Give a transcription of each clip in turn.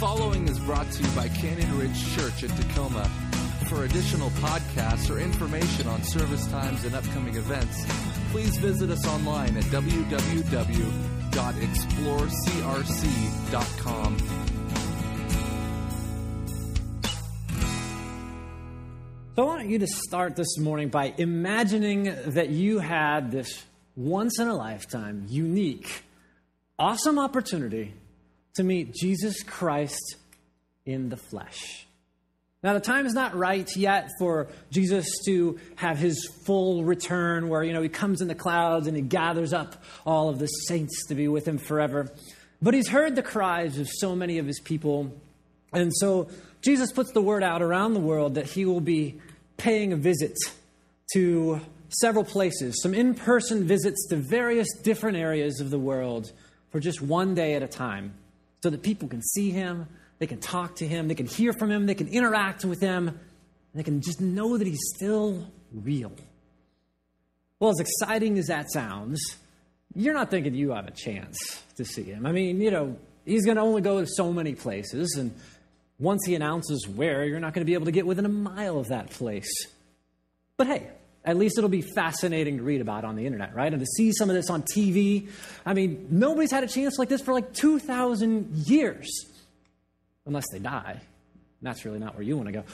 following is brought to you by Canyon Ridge Church in Tacoma. For additional podcasts or information on service times and upcoming events, please visit us online at www.explorecrc.com. So I want you to start this morning by imagining that you had this once in a lifetime, unique, awesome opportunity to meet Jesus Christ in the flesh. Now, the time is not right yet for Jesus to have his full return where, you know, he comes in the clouds and he gathers up all of the saints to be with him forever. But he's heard the cries of so many of his people. And so Jesus puts the word out around the world that he will be paying a visit to several places, some in person visits to various different areas of the world for just one day at a time so that people can see him, they can talk to him, they can hear from him, they can interact with him, they can just know that he's still real. Well, as exciting as that sounds, you're not thinking you have a chance to see him. I mean, you know, he's going to only go to so many places, and once he announces where, you're not going to be able to get within a mile of that place. But hey, at least it'll be fascinating to read about on the internet, right? And to see some of this on TV. I mean, nobody's had a chance like this for like 2,000 years, unless they die. That's really not where you want to go.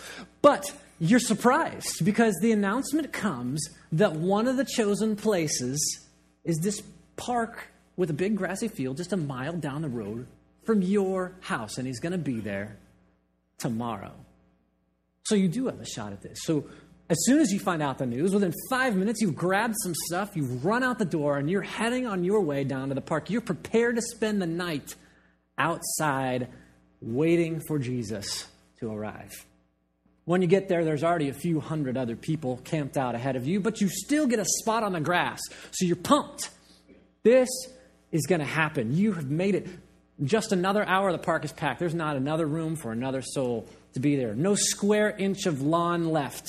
But you're surprised because the announcement comes that one of the chosen places is this park with a big grassy field just a mile down the road from your house, and he's going to be there tomorrow. So you do have a shot at this. So as soon as you find out the news, within five minutes, you've grabbed some stuff, you've run out the door, and you're heading on your way down to the park. You're prepared to spend the night outside waiting for Jesus to arrive. When you get there, there's already a few hundred other people camped out ahead of you, but you still get a spot on the grass. So you're pumped. This is going to happen. You have made it. Just another hour, the park is packed. There's not another room for another soul to be there. No square inch of lawn left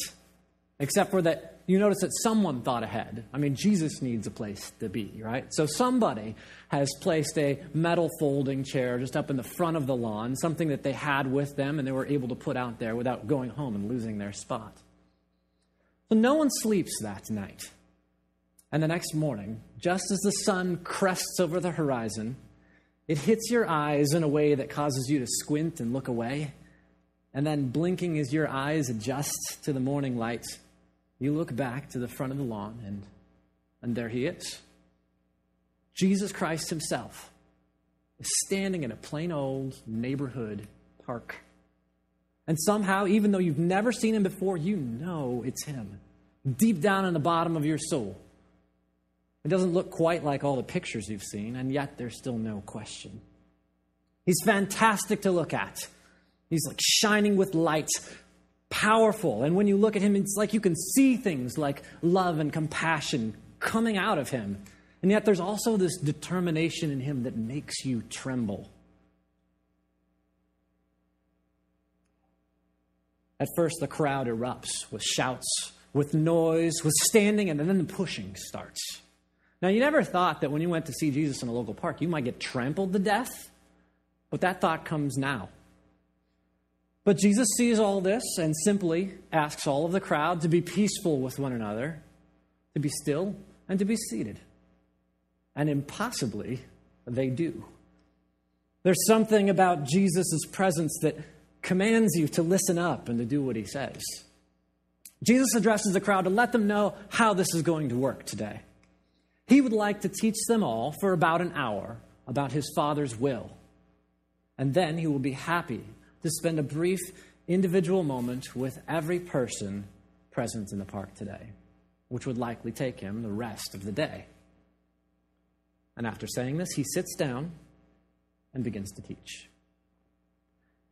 except for that you notice that someone thought ahead. I mean, Jesus needs a place to be, right? So somebody has placed a metal folding chair just up in the front of the lawn, something that they had with them and they were able to put out there without going home and losing their spot. So no one sleeps that night. And the next morning, just as the sun crests over the horizon, it hits your eyes in a way that causes you to squint and look away. And then, blinking as your eyes adjust to the morning light, you look back to the front of the lawn, and, and there he is. Jesus Christ himself is standing in a plain old neighborhood park. And somehow, even though you've never seen him before, you know it's him. Deep down in the bottom of your soul. It doesn't look quite like all the pictures you've seen, and yet there's still no question. He's fantastic to look at. He's like shining with light, powerful. And when you look at him, it's like you can see things like love and compassion coming out of him. And yet there's also this determination in him that makes you tremble. At first, the crowd erupts with shouts, with noise, with standing, and then the pushing starts. Now, you never thought that when you went to see Jesus in a local park, you might get trampled to death, but that thought comes now. But Jesus sees all this and simply asks all of the crowd to be peaceful with one another, to be still, and to be seated. And impossibly, they do. There's something about Jesus' presence that commands you to listen up and to do what he says. Jesus addresses the crowd to let them know how this is going to work today. He would like to teach them all for about an hour about his Father's will. And then he will be happy to spend a brief individual moment with every person present in the park today, which would likely take him the rest of the day. And after saying this, he sits down and begins to teach.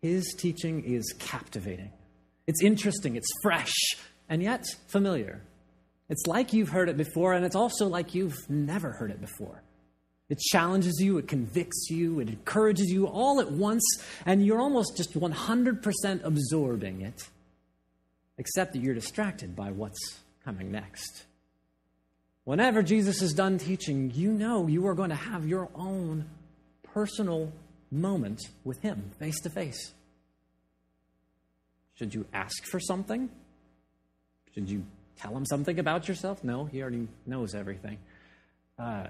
His teaching is captivating. It's interesting, it's fresh, and yet familiar. It's like you've heard it before, and it's also like you've never heard it before. It challenges you, it convicts you, it encourages you all at once, and you're almost just 100% absorbing it, except that you're distracted by what's coming next. Whenever Jesus is done teaching, you know you are going to have your own personal moment with Him face to face? Should you ask for something? Should you tell Him something about yourself? No, He already knows everything. Uh,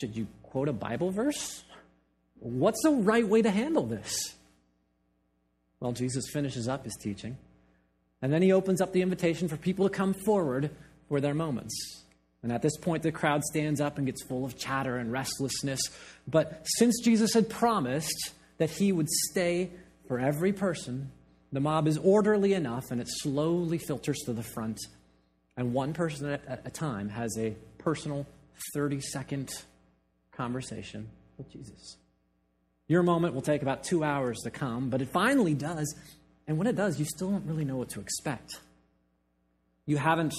should you quote a Bible verse? What's the right way to handle this? Well, Jesus finishes up his teaching, and then he opens up the invitation for people to come forward for their moments. And at this point, the crowd stands up and gets full of chatter and restlessness. But since Jesus had promised that he would stay for every person, the mob is orderly enough and it slowly filters to the front. And one person at a time has a personal 30 second conversation with Jesus. Your moment will take about two hours to come, but it finally does. And when it does, you still don't really know what to expect. You haven't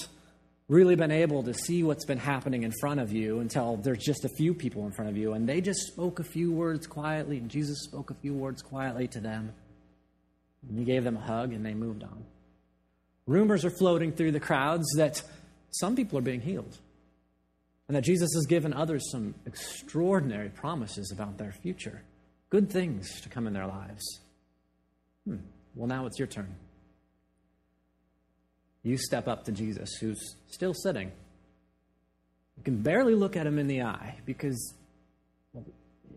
really been able to see what's been happening in front of you until there's just a few people in front of you, and they just spoke a few words quietly, and Jesus spoke a few words quietly to them. And he gave them a hug, and they moved on. Rumors are floating through the crowds that some people are being healed, and that Jesus has given others some extraordinary promises about their future, good things to come in their lives. Hmm. Well, now it's your turn you step up to Jesus, who's still sitting. You can barely look at him in the eye because well,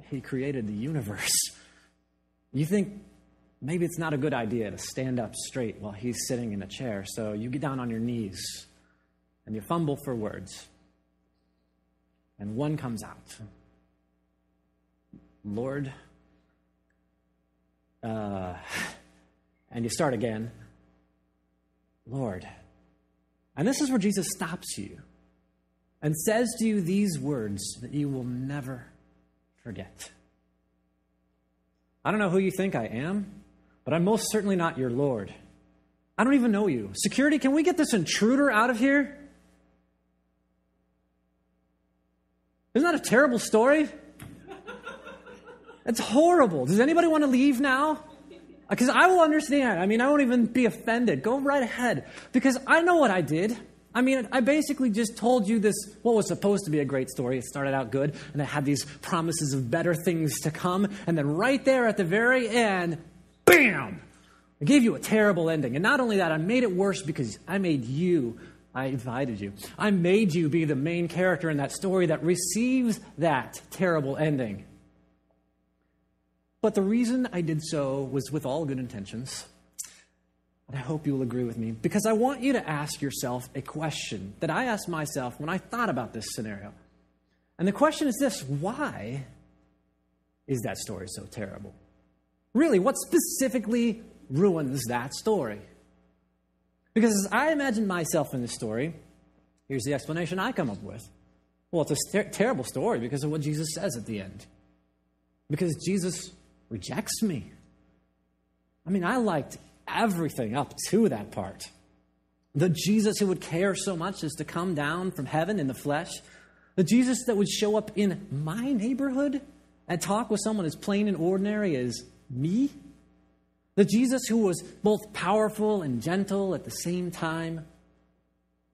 he created the universe. You think maybe it's not a good idea to stand up straight while he's sitting in a chair, so you get down on your knees and you fumble for words. And one comes out Lord, uh, and you start again. Lord. And this is where Jesus stops you and says to you these words that you will never forget. I don't know who you think I am, but I'm most certainly not your Lord. I don't even know you. Security, can we get this intruder out of here? Isn't that a terrible story? It's horrible. Does anybody want to leave now? Because I will understand. I mean, I won't even be offended. Go right ahead. Because I know what I did. I mean, I basically just told you this, what was supposed to be a great story. It started out good, and it had these promises of better things to come. And then right there at the very end, bam! I gave you a terrible ending. And not only that, I made it worse because I made you, I invited you. I made you be the main character in that story that receives that terrible ending. But the reason I did so was with all good intentions. And I hope you'll agree with me because I want you to ask yourself a question that I asked myself when I thought about this scenario. And the question is this why is that story so terrible? Really, what specifically ruins that story? Because as I imagine myself in this story, here's the explanation I come up with. Well, it's a ter- terrible story because of what Jesus says at the end. Because Jesus rejects me. I mean, I liked everything up to that part. The Jesus who would care so much as to come down from heaven in the flesh, the Jesus that would show up in my neighborhood and talk with someone as plain and ordinary as me, the Jesus who was both powerful and gentle at the same time,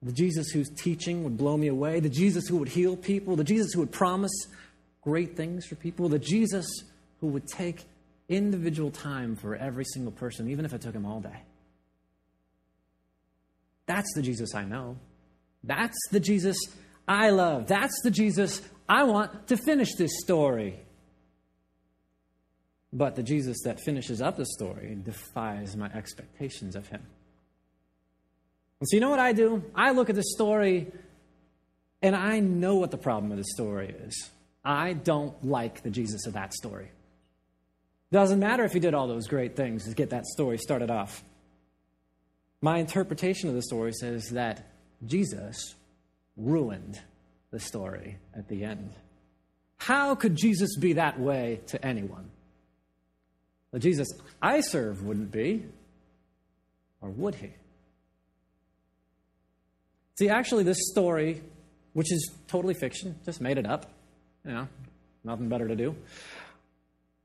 the Jesus whose teaching would blow me away, the Jesus who would heal people, the Jesus who would promise great things for people, the Jesus who would take individual time for every single person, even if it took him all day. That's the Jesus I know. That's the Jesus I love. That's the Jesus I want to finish this story. But the Jesus that finishes up the story defies my expectations of him. And so, you know what I do? I look at the story and I know what the problem of the story is. I don't like the Jesus of that story. Doesn't matter if he did all those great things to get that story started off. My interpretation of the story says that Jesus ruined the story at the end. How could Jesus be that way to anyone? The Jesus I serve wouldn't be, or would he? See, actually, this story, which is totally fiction, just made it up, you know, nothing better to do.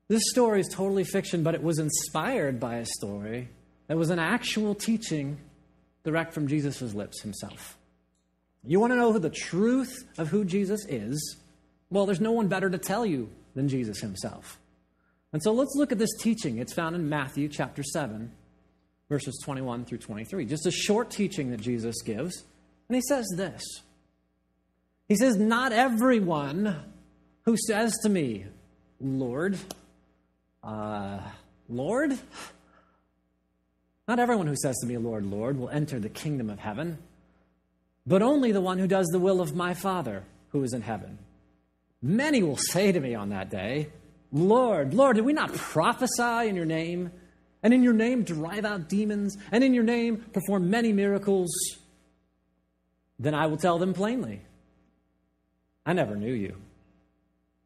This story is totally fiction, but it was inspired by a story that was an actual teaching direct from Jesus' lips himself. You want to know the truth of who Jesus is? Well, there's no one better to tell you than Jesus himself. And so let's look at this teaching. It's found in Matthew chapter 7, verses 21 through 23. Just a short teaching that Jesus gives. And he says this He says, Not everyone who says to me, Lord, uh, Lord, not everyone who says to me, Lord, Lord, will enter the kingdom of heaven, but only the one who does the will of my Father who is in heaven. Many will say to me on that day, Lord, Lord, did we not prophesy in your name? And in your name drive out demons? And in your name perform many miracles? Then I will tell them plainly I never knew you.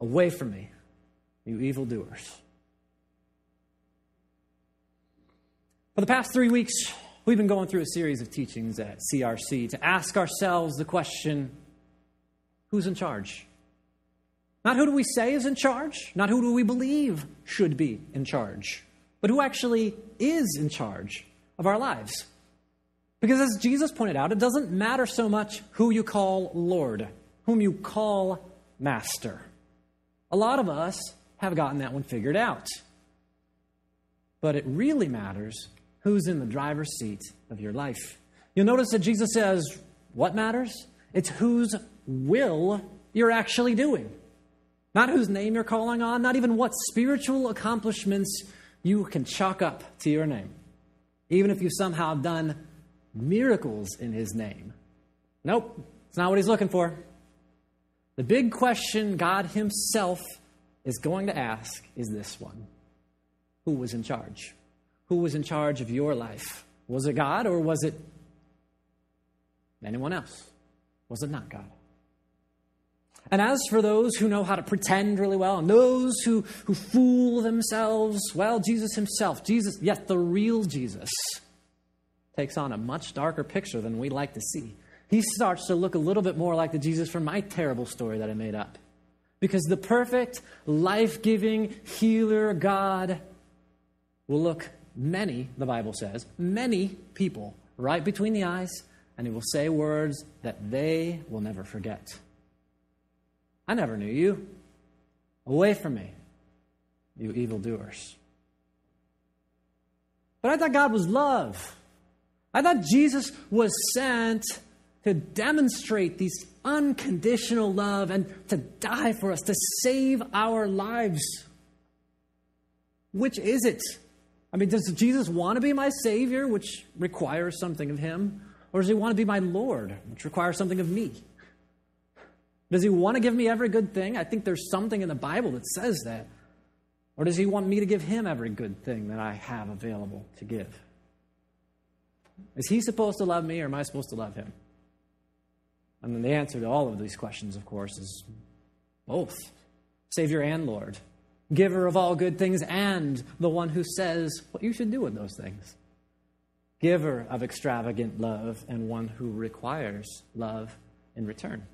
Away from me, you evildoers. For the past three weeks, we've been going through a series of teachings at CRC to ask ourselves the question who's in charge? Not who do we say is in charge, not who do we believe should be in charge, but who actually is in charge of our lives. Because as Jesus pointed out, it doesn't matter so much who you call Lord, whom you call Master. A lot of us have gotten that one figured out. But it really matters who's in the driver's seat of your life. You'll notice that Jesus says, What matters? It's whose will you're actually doing. Not whose name you're calling on, not even what spiritual accomplishments you can chalk up to your name, even if you've somehow done miracles in his name. Nope, it's not what he's looking for. The big question God himself is going to ask is this one Who was in charge? who was in charge of your life? Was it God or was it anyone else? Was it not God? And as for those who know how to pretend really well, and those who, who fool themselves, well, Jesus himself, Jesus, yes, the real Jesus, takes on a much darker picture than we like to see. He starts to look a little bit more like the Jesus from my terrible story that I made up. Because the perfect, life giving, healer God will look many, the Bible says, many people right between the eyes, and he will say words that they will never forget. I never knew you. Away from me, you evildoers. But I thought God was love. I thought Jesus was sent to demonstrate these unconditional love and to die for us, to save our lives. Which is it? I mean, does Jesus want to be my Savior, which requires something of Him? Or does He want to be my Lord, which requires something of me? Does He want to give me every good thing? I think there's something in the Bible that says that. Or does He want me to give Him every good thing that I have available to give? Is He supposed to love me, or am I supposed to love Him? And then the answer to all of these questions, of course, is both Savior and Lord giver of all good things, and the one who says what you should do with those things. Giver of extravagant love, and one who requires love in return.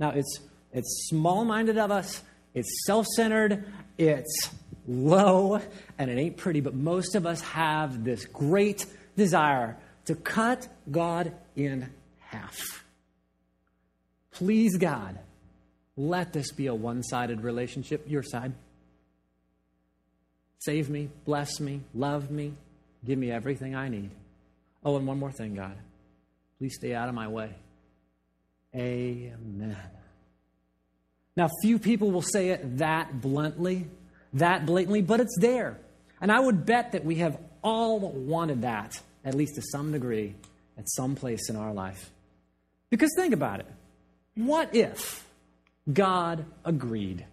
Now, it's, it's small minded of us, it's self centered, it's low, and it ain't pretty, but most of us have this great desire to cut God in half. Please God let this be a one sided relationship, your side. Save me, bless me, love me, give me everything I need. Oh, and one more thing, God. Please stay out of my way. Amen. Now, few people will say it that bluntly, that blatantly, but it's there. And I would bet that we have all wanted that, at least to some degree, at some place in our life. Because think about it. What if God agreed.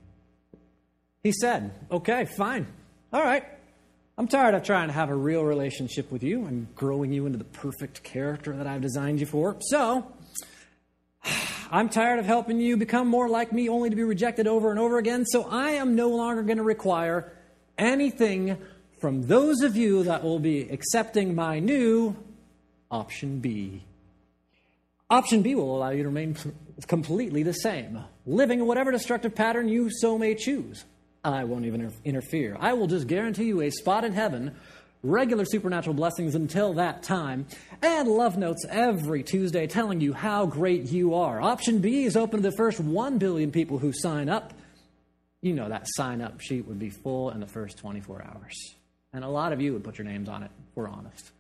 He said, Okay, fine. All right. I'm tired of trying to have a real relationship with you and growing you into the perfect character that I've designed you for. So, I'm tired of helping you become more like me only to be rejected over and over again. So, I am no longer going to require anything from those of you that will be accepting my new option B. Option B will allow you to remain completely the same, living in whatever destructive pattern you so may choose. I won't even interfere. I will just guarantee you a spot in heaven, regular supernatural blessings until that time, and love notes every Tuesday telling you how great you are. Option B is open to the first 1 billion people who sign up. you know that sign up sheet would be full in the first 24 hours. And a lot of you would put your names on it, we're honest.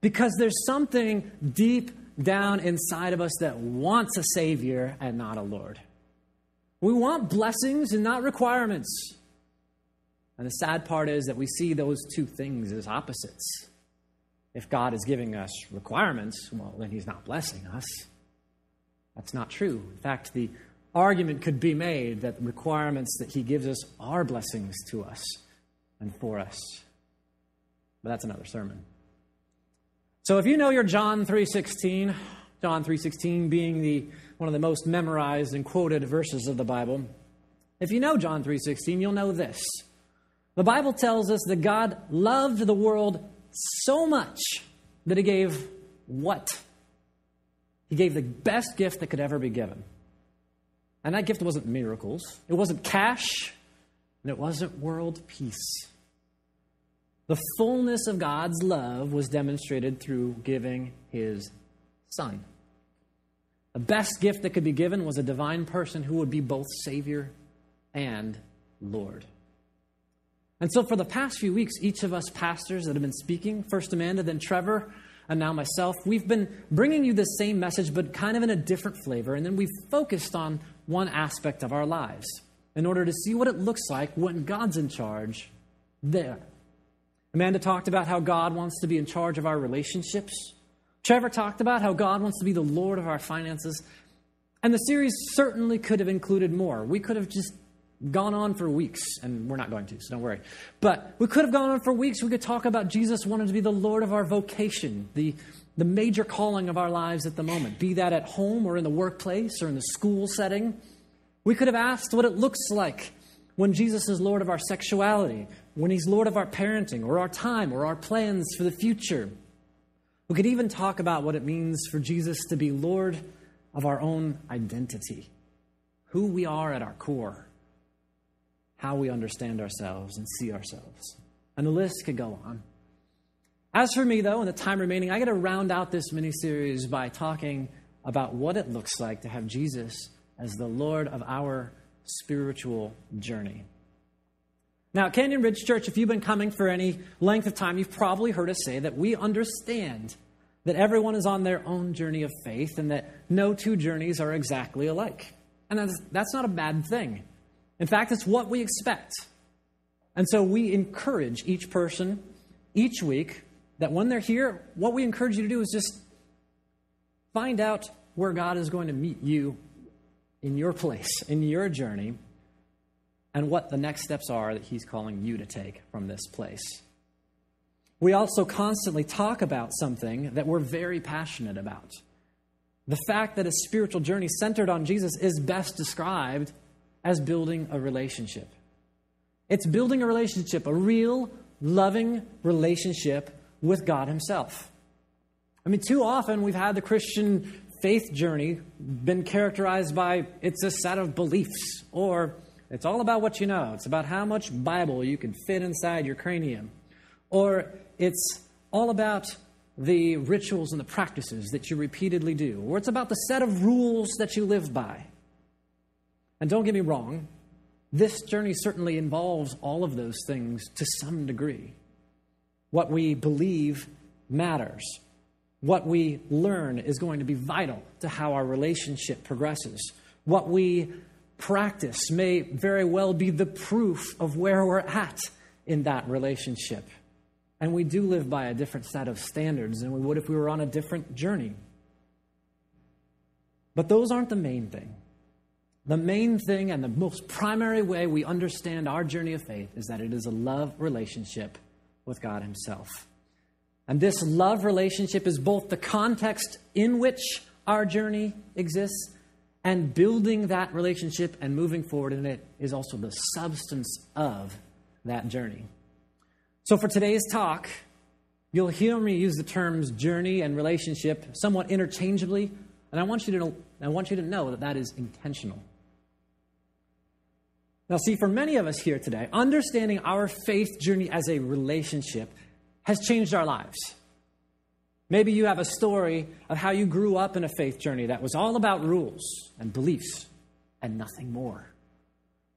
Because there's something deep down inside of us that wants a Savior and not a Lord. We want blessings and not requirements. And the sad part is that we see those two things as opposites. If God is giving us requirements, well, then He's not blessing us. That's not true. In fact, the argument could be made that the requirements that He gives us are blessings to us and for us. But that's another sermon. So if you know your John 3:16, John 3:16 being the one of the most memorized and quoted verses of the Bible, if you know John 3:16, you'll know this. The Bible tells us that God loved the world so much that he gave what? He gave the best gift that could ever be given. And that gift wasn't miracles, it wasn't cash, and it wasn't world peace. The fullness of God's love was demonstrated through giving his son. The best gift that could be given was a divine person who would be both Savior and Lord. And so, for the past few weeks, each of us pastors that have been speaking, first Amanda, then Trevor, and now myself, we've been bringing you the same message, but kind of in a different flavor. And then we've focused on one aspect of our lives in order to see what it looks like when God's in charge there. Amanda talked about how God wants to be in charge of our relationships. Trevor talked about how God wants to be the Lord of our finances. And the series certainly could have included more. We could have just gone on for weeks, and we're not going to, so don't worry. But we could have gone on for weeks. We could talk about Jesus wanting to be the Lord of our vocation, the, the major calling of our lives at the moment, be that at home or in the workplace or in the school setting. We could have asked what it looks like when Jesus is Lord of our sexuality, when He's Lord of our parenting or our time or our plans for the future. We could even talk about what it means for Jesus to be Lord of our own identity, who we are at our core, how we understand ourselves and see ourselves. And the list could go on. As for me, though, in the time remaining, I got to round out this mini series by talking about what it looks like to have Jesus as the Lord of our spiritual journey. Now, Canyon Ridge Church, if you've been coming for any length of time, you've probably heard us say that we understand that everyone is on their own journey of faith and that no two journeys are exactly alike. And that's, that's not a bad thing. In fact, it's what we expect. And so we encourage each person each week that when they're here, what we encourage you to do is just find out where God is going to meet you in your place, in your journey, and what the next steps are that He's calling you to take from this place. We also constantly talk about something that we're very passionate about. The fact that a spiritual journey centered on Jesus is best described as building a relationship. It's building a relationship, a real, loving relationship with God Himself. I mean, too often we've had the Christian faith journey been characterized by it's a set of beliefs, or it's all about what you know. It's about how much Bible you can fit inside your cranium. Or it's all about the rituals and the practices that you repeatedly do. Or it's about the set of rules that you live by. And don't get me wrong, this journey certainly involves all of those things to some degree. What we believe matters what we learn is going to be vital to how our relationship progresses. What we practice may very well be the proof of where we're at in that relationship. And we do live by a different set of standards than we would if we were on a different journey. But those aren't the main thing. The main thing and the most primary way we understand our journey of faith is that it is a love relationship with God Himself. And this love relationship is both the context in which our journey exists and building that relationship and moving forward in it is also the substance of that journey. So for today's talk, you'll hear me use the terms journey and relationship somewhat interchangeably, and I want you to know, I want you to know that that is intentional. Now, see, for many of us here today, understanding our faith journey as a relationship has changed our lives. Maybe you have a story of how you grew up in a faith journey that was all about rules and beliefs and nothing more.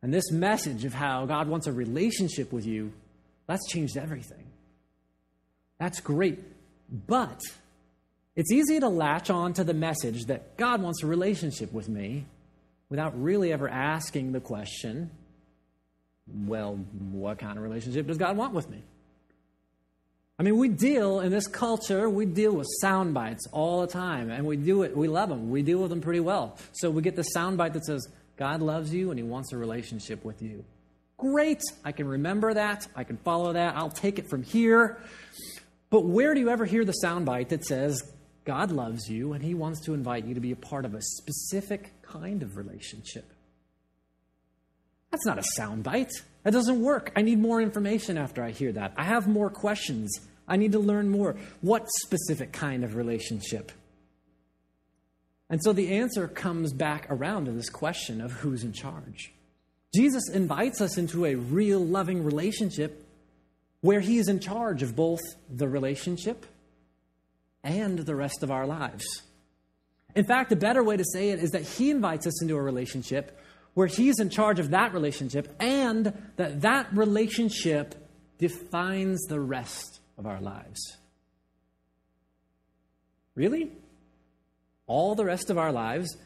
And this message of how God wants a relationship with you, that's changed everything. That's great. But it's easy to latch on to the message that God wants a relationship with me without really ever asking the question well, what kind of relationship does God want with me? I mean, we deal in this culture, we deal with sound bites all the time, and we do it, we love them. We deal with them pretty well. So we get the sound bite that says, God loves you and he wants a relationship with you. Great. I can remember that. I can follow that. I'll take it from here. But where do you ever hear the sound bite that says God loves you and he wants to invite you to be a part of a specific kind of relationship? That's not a soundbite. That doesn't work. I need more information after I hear that. I have more questions. I need to learn more. What specific kind of relationship? And so the answer comes back around to this question of who's in charge. Jesus invites us into a real loving relationship where he is in charge of both the relationship and the rest of our lives. In fact, a better way to say it is that he invites us into a relationship where he's in charge of that relationship and that that relationship defines the rest of our lives. Really? All the rest of our lives?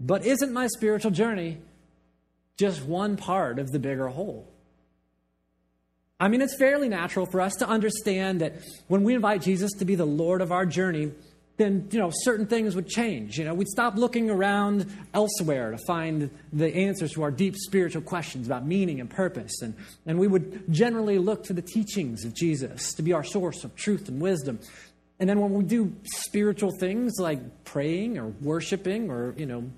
But isn't my spiritual journey just one part of the bigger whole? I mean, it's fairly natural for us to understand that when we invite Jesus to be the Lord of our journey, then you know certain things would change. You know, we'd stop looking around elsewhere to find the answers to our deep spiritual questions about meaning and purpose, and and we would generally look to the teachings of Jesus to be our source of truth and wisdom. And then when we do spiritual things like praying or worshiping or you know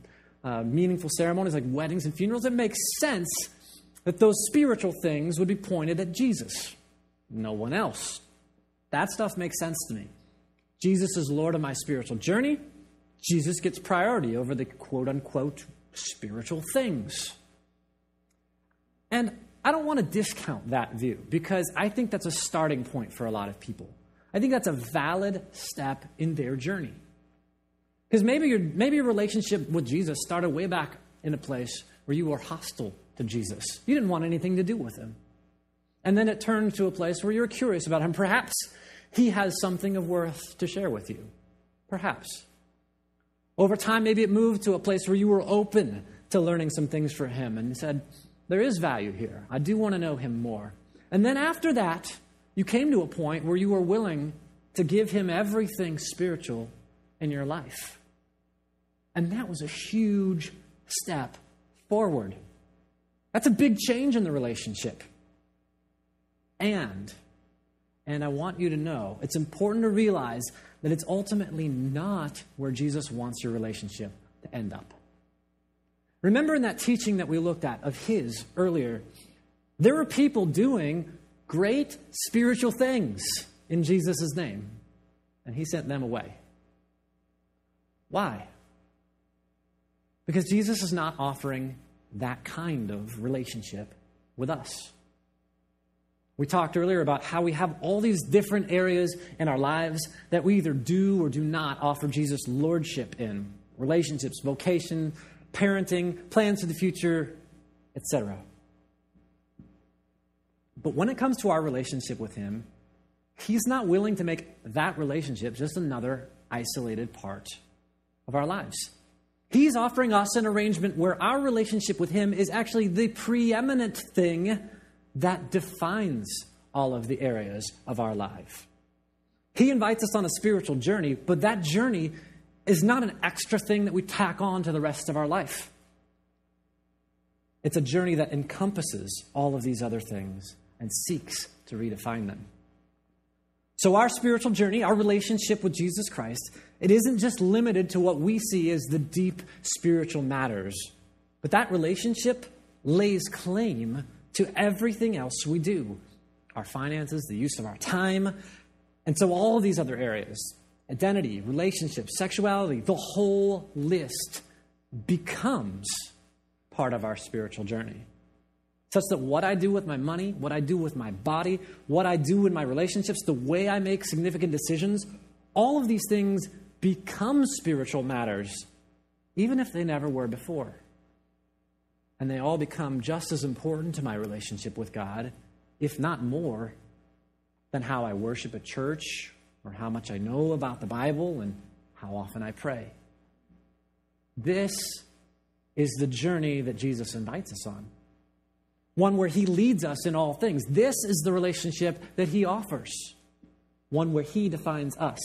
uh, meaningful ceremonies like weddings and funerals, it makes sense that those spiritual things would be pointed at Jesus, no one else. That stuff makes sense to me. Jesus is Lord of my spiritual journey. Jesus gets priority over the quote unquote spiritual things. And I don't want to discount that view because I think that's a starting point for a lot of people. I think that's a valid step in their journey. Because maybe your, maybe your relationship with Jesus started way back in a place where you were hostile to Jesus. You didn't want anything to do with him. And then it turned to a place where you were curious about him. Perhaps he has something of worth to share with you. Perhaps. Over time, maybe it moved to a place where you were open to learning some things for him and said, There is value here. I do want to know him more. And then after that, you came to a point where you were willing to give him everything spiritual in your life. And that was a huge step forward. That's a big change in the relationship. And, and I want you to know, it's important to realize that it's ultimately not where Jesus wants your relationship to end up. Remember in that teaching that we looked at of his earlier, there were people doing great spiritual things in Jesus' name, and he sent them away. Why? Because Jesus is not offering that kind of relationship with us. We talked earlier about how we have all these different areas in our lives that we either do or do not offer Jesus lordship in relationships, vocation, parenting, plans for the future, etc. But when it comes to our relationship with Him, He's not willing to make that relationship just another isolated part of our lives. He's offering us an arrangement where our relationship with Him is actually the preeminent thing that defines all of the areas of our life. He invites us on a spiritual journey, but that journey is not an extra thing that we tack on to the rest of our life. It's a journey that encompasses all of these other things and seeks to redefine them. So, our spiritual journey, our relationship with Jesus Christ, it isn't just limited to what we see as the deep spiritual matters, but that relationship lays claim to everything else we do our finances, the use of our time, and so all these other areas identity, relationships, sexuality, the whole list becomes part of our spiritual journey such that what I do with my money, what I do with my body, what I do in my relationships, the way I make significant decisions, all of these things become spiritual matters, even if they never were before. And they all become just as important to my relationship with God, if not more, than how I worship at church or how much I know about the Bible and how often I pray. This is the journey that Jesus invites us on. One where he leads us in all things. This is the relationship that he offers. One where he defines us.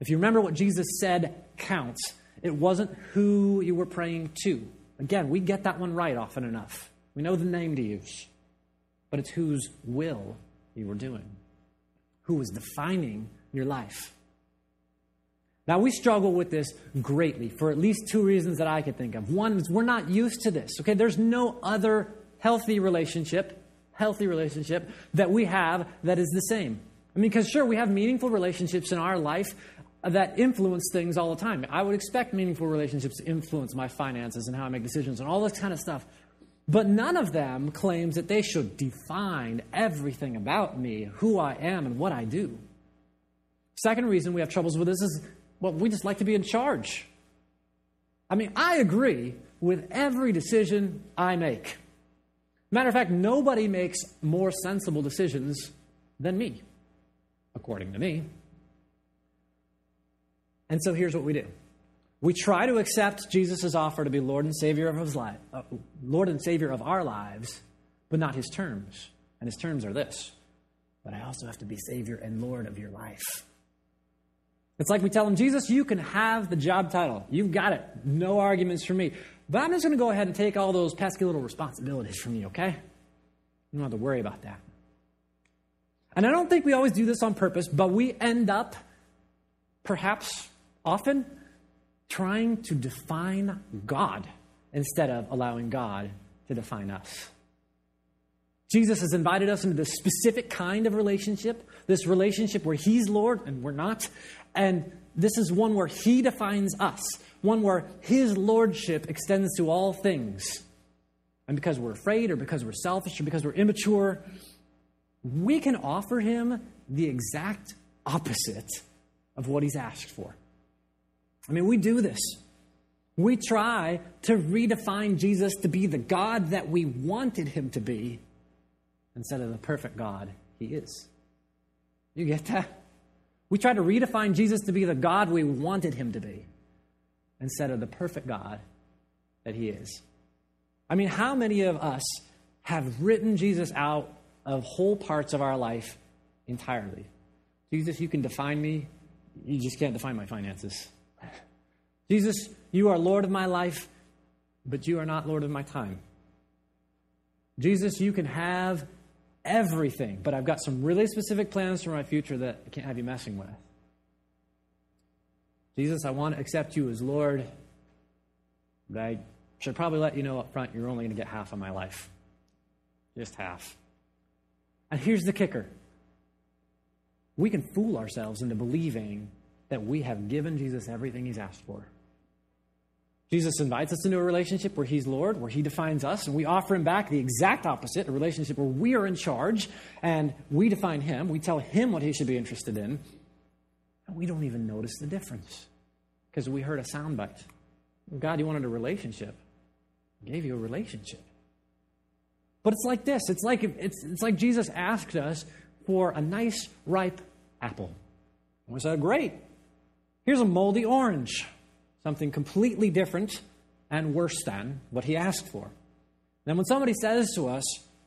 If you remember what Jesus said counts, it wasn't who you were praying to. Again, we get that one right often enough. We know the name to use, but it's whose will you were doing, who was defining your life. Now, we struggle with this greatly for at least two reasons that I could think of. One is we're not used to this, okay? There's no other healthy relationship, healthy relationship that we have that is the same. I mean, because sure, we have meaningful relationships in our life that influence things all the time. I would expect meaningful relationships to influence my finances and how I make decisions and all this kind of stuff. But none of them claims that they should define everything about me, who I am, and what I do. Second reason we have troubles with this is well, we just like to be in charge. I mean, I agree with every decision I make. Matter of fact, nobody makes more sensible decisions than me, according to me. And so here's what we do. We try to accept Jesus' offer to be Lord and Savior of his life, uh, Lord and Savior of our lives, but not his terms. And his terms are this. But I also have to be Savior and Lord of your life. It's like we tell him, Jesus, you can have the job title. You've got it. No arguments from me. But I'm just going to go ahead and take all those pesky little responsibilities from you, okay? You don't have to worry about that. And I don't think we always do this on purpose, but we end up, perhaps often, trying to define God instead of allowing God to define us. Jesus has invited us into this specific kind of relationship, this relationship where He's Lord and we're not. And this is one where He defines us, one where His Lordship extends to all things. And because we're afraid, or because we're selfish, or because we're immature, we can offer Him the exact opposite of what He's asked for. I mean, we do this. We try to redefine Jesus to be the God that we wanted Him to be instead of the perfect God He is. You get that? We try to redefine Jesus to be the God we wanted him to be instead of the perfect God that he is. I mean, how many of us have written Jesus out of whole parts of our life entirely? Jesus, you can define me, you just can't define my finances. Jesus, you are Lord of my life, but you are not Lord of my time. Jesus, you can have everything, but I've got some really specific plans for my future that I can't have you messing with. Jesus, I want to accept you as Lord, but I should probably let you know up front you're only going to get half of my life. Just half. And here's the kicker we can fool ourselves into believing that we have given Jesus everything he's asked for. Jesus invites us into a relationship where He's Lord, where He defines us, and we offer Him back the exact opposite a relationship where we are in charge and we define Him. We tell Him what He should be interested in. And we don't even notice the difference because we heard a soundbite. God, you wanted a relationship. I gave you a relationship. But it's like this it's like, it's, it's like Jesus asked us for a nice, ripe apple. And we said, Great. Here's a moldy orange something completely different and worse than what he asked for. Then when somebody says to us,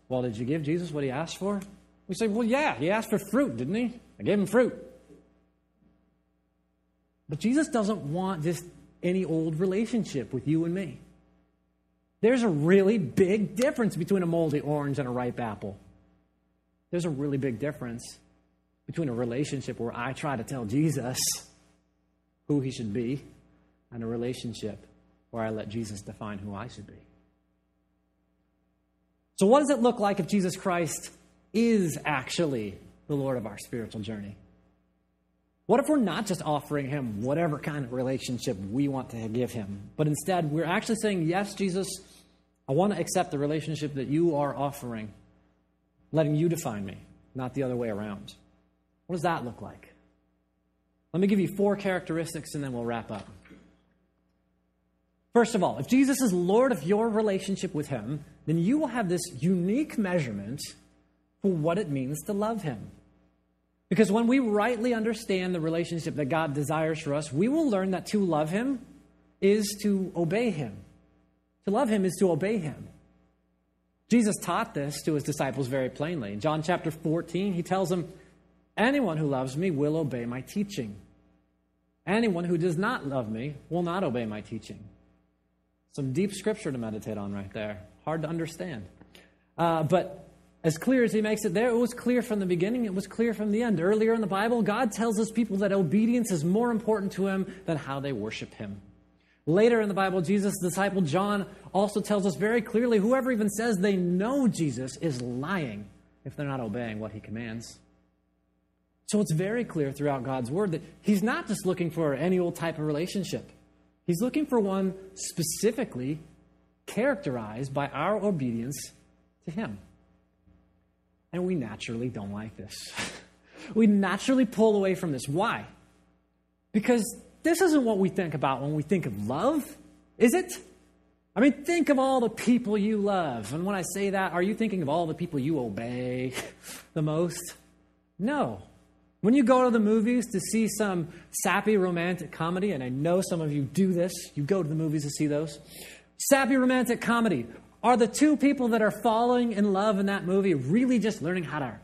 Well, did you give Jesus what he asked for? We say, Well, yeah, he asked for fruit, didn't he? I gave him fruit. But Jesus doesn't want just any old relationship with you and me. There's a really big difference between a moldy orange and a ripe apple. There's a really big difference between a relationship where I try to tell Jesus who he should be and a relationship where I let Jesus define who I should be. So, what does it look like if Jesus Christ is actually the Lord of our spiritual journey? What if we're not just offering him whatever kind of relationship we want to give him, but instead we're actually saying, Yes, Jesus, I want to accept the relationship that you are offering, letting you define me, not the other way around? What does that look like? Let me give you four characteristics and then we'll wrap up. First of all, if Jesus is Lord of your relationship with Him, then you will have this unique measurement for what it means to love Him. Because when we rightly understand the relationship that God desires for us, we will learn that to love Him is to obey Him. To love Him is to obey Him. Jesus taught this to His disciples very plainly. In John chapter 14, He tells them, Anyone who loves me will obey my teaching. Anyone who does not love me will not obey my teaching. Some deep scripture to meditate on right there. Hard to understand. Uh, but as clear as he makes it there, it was clear from the beginning, it was clear from the end. Earlier in the Bible, God tells his people that obedience is more important to him than how they worship him. Later in the Bible, Jesus' disciple John also tells us very clearly whoever even says they know Jesus is lying if they're not obeying what he commands. So it's very clear throughout God's word that he's not just looking for any old type of relationship. He's looking for one specifically characterized by our obedience to Him. And we naturally don't like this. we naturally pull away from this. Why? Because this isn't what we think about when we think of love, is it? I mean, think of all the people you love. And when I say that, are you thinking of all the people you obey the most? No. When you go to the movies to see some sappy romantic comedy, and I know some of you do this, you go to the movies to see those. Sappy romantic comedy. Are the two people that are falling in love in that movie really just learning how to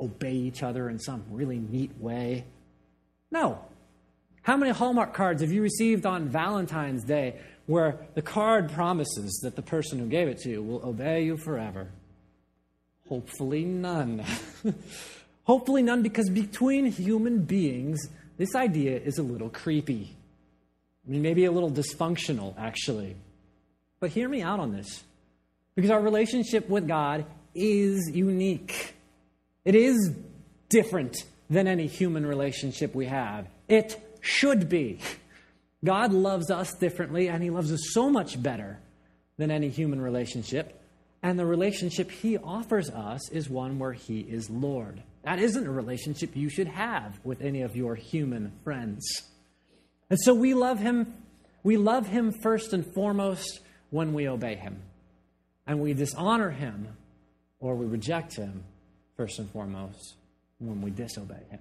obey each other in some really neat way? No. How many Hallmark cards have you received on Valentine's Day where the card promises that the person who gave it to you will obey you forever? Hopefully, none. Hopefully, none, because between human beings, this idea is a little creepy. I mean, maybe a little dysfunctional, actually. But hear me out on this. Because our relationship with God is unique, it is different than any human relationship we have. It should be. God loves us differently, and He loves us so much better than any human relationship. And the relationship He offers us is one where He is Lord. That isn't a relationship you should have with any of your human friends. And so we love him. We love him first and foremost when we obey him. And we dishonor him or we reject him first and foremost when we disobey him.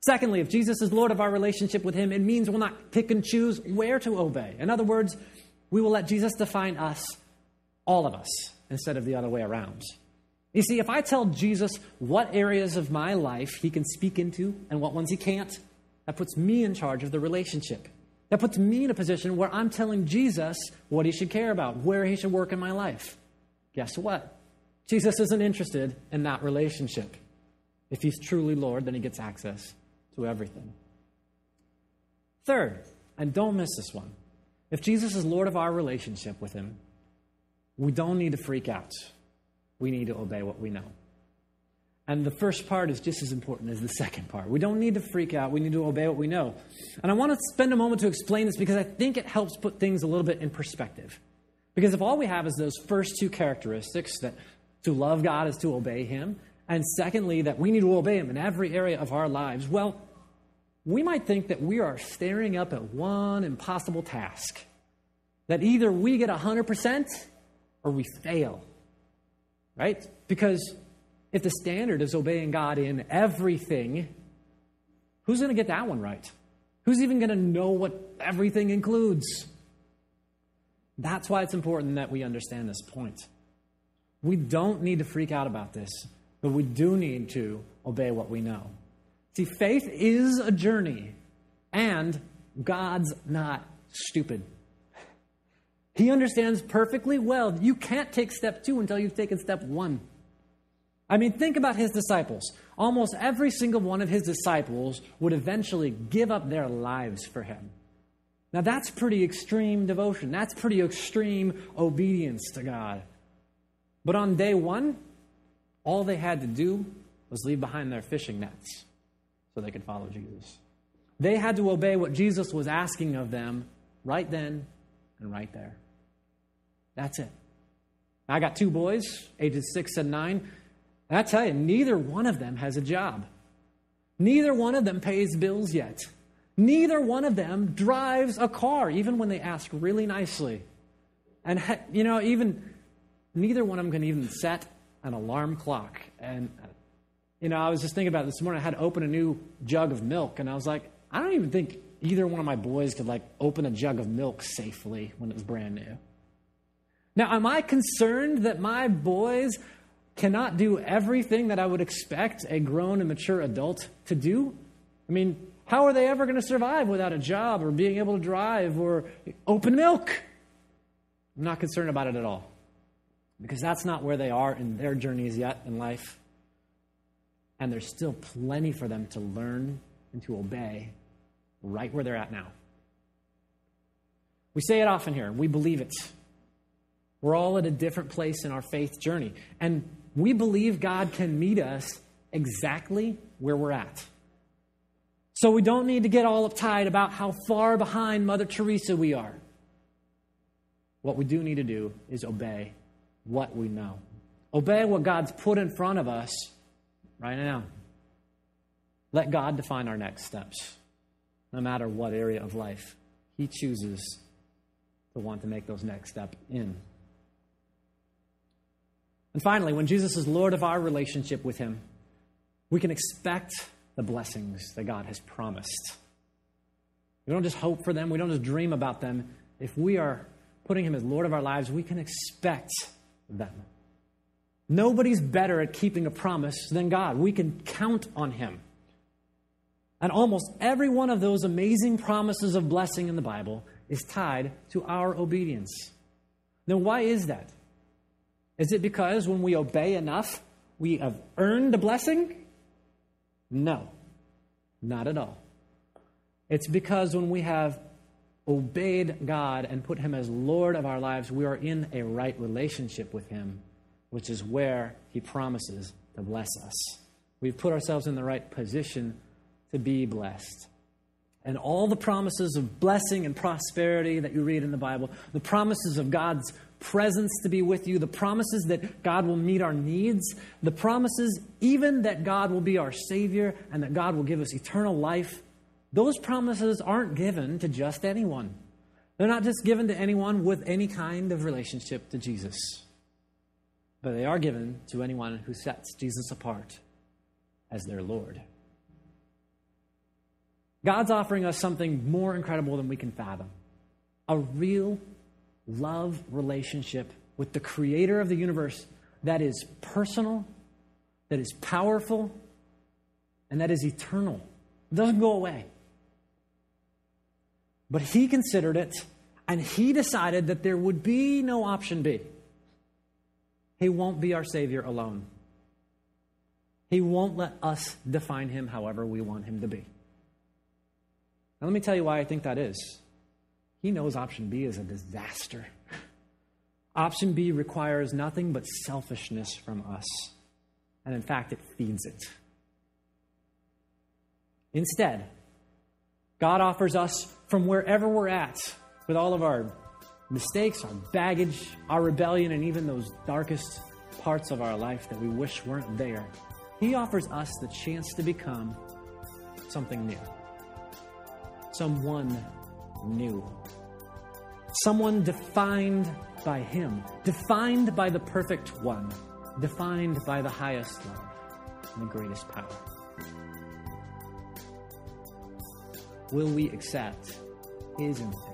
Secondly, if Jesus is Lord of our relationship with him, it means we'll not pick and choose where to obey. In other words, we will let Jesus define us, all of us, instead of the other way around. You see, if I tell Jesus what areas of my life he can speak into and what ones he can't, that puts me in charge of the relationship. That puts me in a position where I'm telling Jesus what he should care about, where he should work in my life. Guess what? Jesus isn't interested in that relationship. If he's truly Lord, then he gets access to everything. Third, and don't miss this one if Jesus is Lord of our relationship with him, we don't need to freak out we need to obey what we know. And the first part is just as important as the second part. We don't need to freak out. We need to obey what we know. And I want to spend a moment to explain this because I think it helps put things a little bit in perspective. Because if all we have is those first two characteristics that to love God is to obey Him, and secondly, that we need to obey Him in every area of our lives, well, we might think that we are staring up at one impossible task. That either we get 100% or we fail right? Because if the standard is obeying God in everything, who's going to get that one right? Who's even going to know what everything includes? That's why it's important that we understand this point. We don't need to freak out about this, but we do need to obey what we know. See, faith is a journey, and God's not stupid. He understands perfectly well you can't take step two until you've taken step one. I mean, think about his disciples. Almost every single one of his disciples would eventually give up their lives for him. Now, that's pretty extreme devotion. That's pretty extreme obedience to God. But on day one, all they had to do was leave behind their fishing nets so they could follow Jesus. They had to obey what Jesus was asking of them right then and right there. That's it. I got two boys, ages six and nine. I tell you, neither one of them has a job. Neither one of them pays bills yet. Neither one of them drives a car, even when they ask really nicely. And, you know, even neither one of them can even set an alarm clock. And, you know, I was just thinking about this morning. I had to open a new jug of milk, and I was like, I don't even think either one of my boys could, like, open a jug of milk safely when it was brand new. Now, am I concerned that my boys cannot do everything that I would expect a grown and mature adult to do? I mean, how are they ever going to survive without a job or being able to drive or open milk? I'm not concerned about it at all because that's not where they are in their journeys yet in life. And there's still plenty for them to learn and to obey right where they're at now. We say it often here, we believe it. We're all at a different place in our faith journey. And we believe God can meet us exactly where we're at. So we don't need to get all uptight about how far behind Mother Teresa we are. What we do need to do is obey what we know. Obey what God's put in front of us right now. Let God define our next steps, no matter what area of life He chooses to want to make those next steps in. And finally, when Jesus is Lord of our relationship with Him, we can expect the blessings that God has promised. We don't just hope for them, we don't just dream about them. If we are putting Him as Lord of our lives, we can expect them. Nobody's better at keeping a promise than God. We can count on Him. And almost every one of those amazing promises of blessing in the Bible is tied to our obedience. Now, why is that? Is it because when we obey enough, we have earned a blessing? No, not at all. It's because when we have obeyed God and put Him as Lord of our lives, we are in a right relationship with Him, which is where He promises to bless us. We've put ourselves in the right position to be blessed. And all the promises of blessing and prosperity that you read in the Bible, the promises of God's presence to be with you, the promises that God will meet our needs, the promises even that God will be our Savior and that God will give us eternal life, those promises aren't given to just anyone. They're not just given to anyone with any kind of relationship to Jesus, but they are given to anyone who sets Jesus apart as their Lord. God's offering us something more incredible than we can fathom a real love relationship with the creator of the universe that is personal, that is powerful, and that is eternal. It doesn't go away. But he considered it, and he decided that there would be no option B. He won't be our Savior alone. He won't let us define him however we want him to be. Now, let me tell you why I think that is. He knows option B is a disaster. Option B requires nothing but selfishness from us. And in fact, it feeds it. Instead, God offers us from wherever we're at, with all of our mistakes, our baggage, our rebellion, and even those darkest parts of our life that we wish weren't there. He offers us the chance to become something new, someone new. Someone defined by Him, defined by the perfect one, defined by the highest love and the greatest power. Will we accept His invitation?